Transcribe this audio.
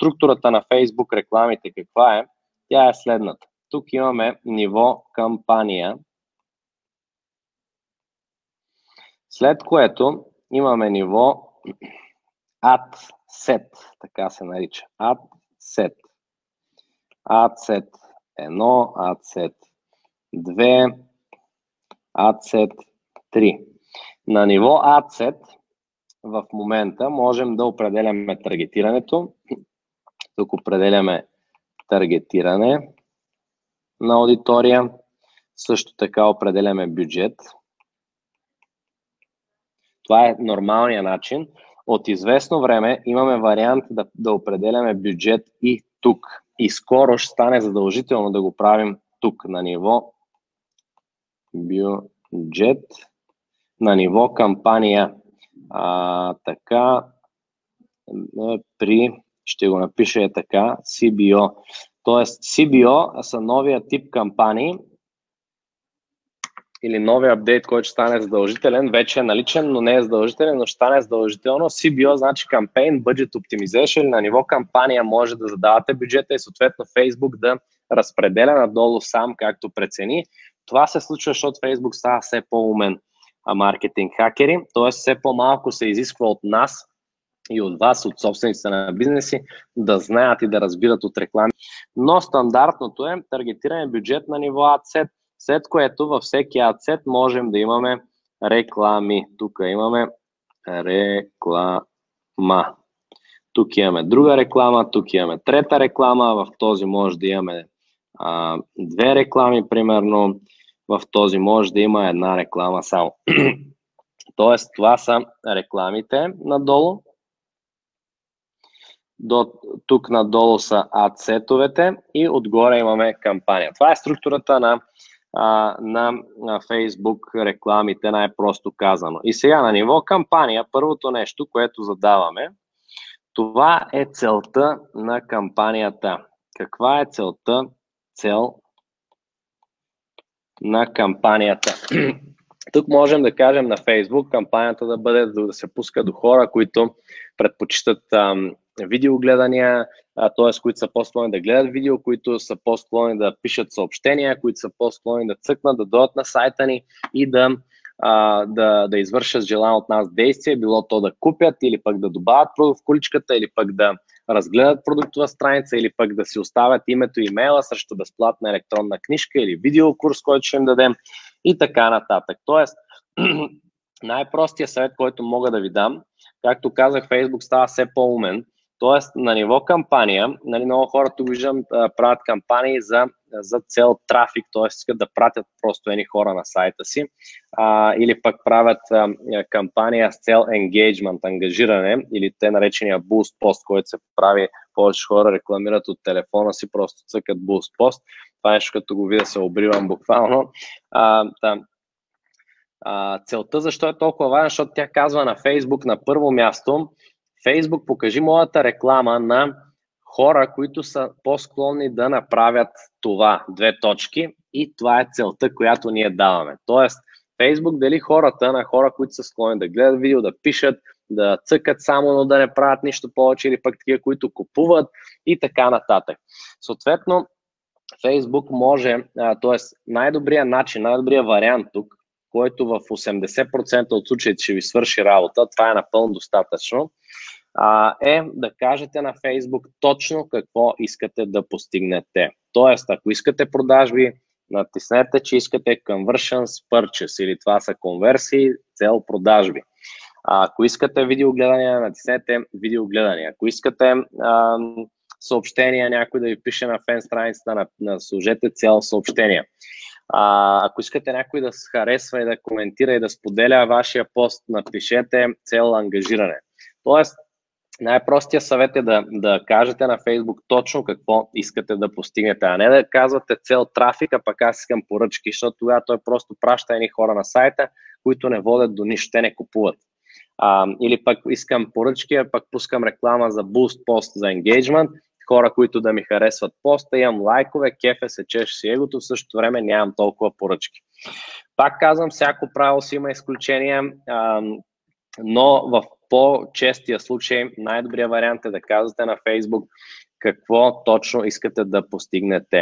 структурата на Facebook рекламите каква е? Тя е следната. Тук имаме ниво кампания, след което имаме ниво ad set, така се нарича. Ad set. Ad set 1, ad set 2, ad set 3. На ниво ad set в момента можем да определяме таргетирането. Тук определяме таргетиране на аудитория. Също така определяме бюджет. Това е нормалният начин. От известно време имаме вариант да, да определяме бюджет и тук. И скоро ще стане задължително да го правим тук на ниво бюджет, на ниво кампания. А, така, при, ще го напиша е така, CBO. Тоест CBO са новия тип кампании или новия апдейт, който ще стане задължителен, вече е наличен, но не е задължителен, но ще стане задължително. CBO значи Campaign Budget Optimization. На ниво кампания може да задавате бюджета и съответно Facebook да разпределя надолу сам, както прецени. Това се случва, защото Facebook става все по-умен маркетинг хакери, т.е. все по-малко се изисква от нас и от вас, от собствениците на бизнеси, да знаят и да разбират от реклами. Но стандартното е таргетиране бюджет на ниво AdSet, след което във всеки AdSet можем да имаме реклами. Тук имаме реклама. Тук имаме друга реклама, тук имаме трета реклама, в този може да имаме а, две реклами, примерно, в този може да има една реклама само. Тоест, това са рекламите надолу. До, тук надолу са адсетовете и отгоре имаме кампания. Това е структурата на, а, на, на Facebook рекламите, най-просто казано. И сега на ниво кампания, първото нещо, което задаваме, това е целта на кампанията. Каква е целта? Цел на кампанията. Тук можем да кажем на Facebook кампанията да бъде да се пуска до хора, които предпочитат ам, видеогледания, т.е. които са по-склонни да гледат видео, които са по-склонни да пишат съобщения, които са по-склонни да цъкнат, да дойдат на сайта ни и да, а, да, да извършат желано от нас действие, било то да купят или пък да добавят продукт в количката или пък да разгледат продуктова страница или пък да си оставят името и имейла срещу безплатна електронна книжка или видеокурс, който ще им дадем и така нататък. Тоест, най-простият съвет, който мога да ви дам, както казах, Facebook става все по-умен, Тоест, на ниво кампания, нали, много хора тук виждам правят кампании за, за цел трафик, т.е. искат да пратят просто едни хора на сайта си, а, или пък правят а, кампания с цел engagement, ангажиране, или те наречения boost post, който се прави, повече хора рекламират от телефона си, просто цъкат boost post. Това е нещо, като го видя, се обривам буквално. А, там, а, целта защо е толкова важна, защото тя казва на Facebook на първо място, Facebook, покажи моята реклама на хора, които са по-склонни да направят това. Две точки. И това е целта, която ние даваме. Тоест, Facebook дели хората на хора, които са склонни да гледат видео, да пишат, да цъкат само, но да не правят нищо повече или пък такива, които купуват и така нататък. Съответно, Facebook може, т.е. най-добрият начин, най-добрият вариант тук, който в 80% от случаите ще ви свърши работа, това е напълно достатъчно, е да кажете на Facebook точно какво искате да постигнете. Тоест, ако искате продажби, натиснете, че искате conversions purchase или това са конверсии, цел продажби. А, ако искате видеогледания, натиснете видеогледания. Ако искате а, съобщения, някой да ви пише на фен страницата, на, на служете цел съобщения. А, ако искате някой да се харесва и да коментира и да споделя вашия пост, напишете цел ангажиране. Тоест, най-простия съвет е да, да кажете на Facebook точно какво искате да постигнете, а не да казвате цел трафика, пък аз искам поръчки, защото тогава той просто праща едни хора на сайта, които не водят до нищо, те не купуват. А, или пък искам поръчки, а пък пускам реклама за буст пост за engagement, хора, които да ми харесват поста, имам лайкове, кефе се чеш си егото, в същото време нямам толкова поръчки. Пак казвам, всяко правило си има изключения, но в по-честия случай най-добрият вариант е да казвате на Facebook какво точно искате да постигнете.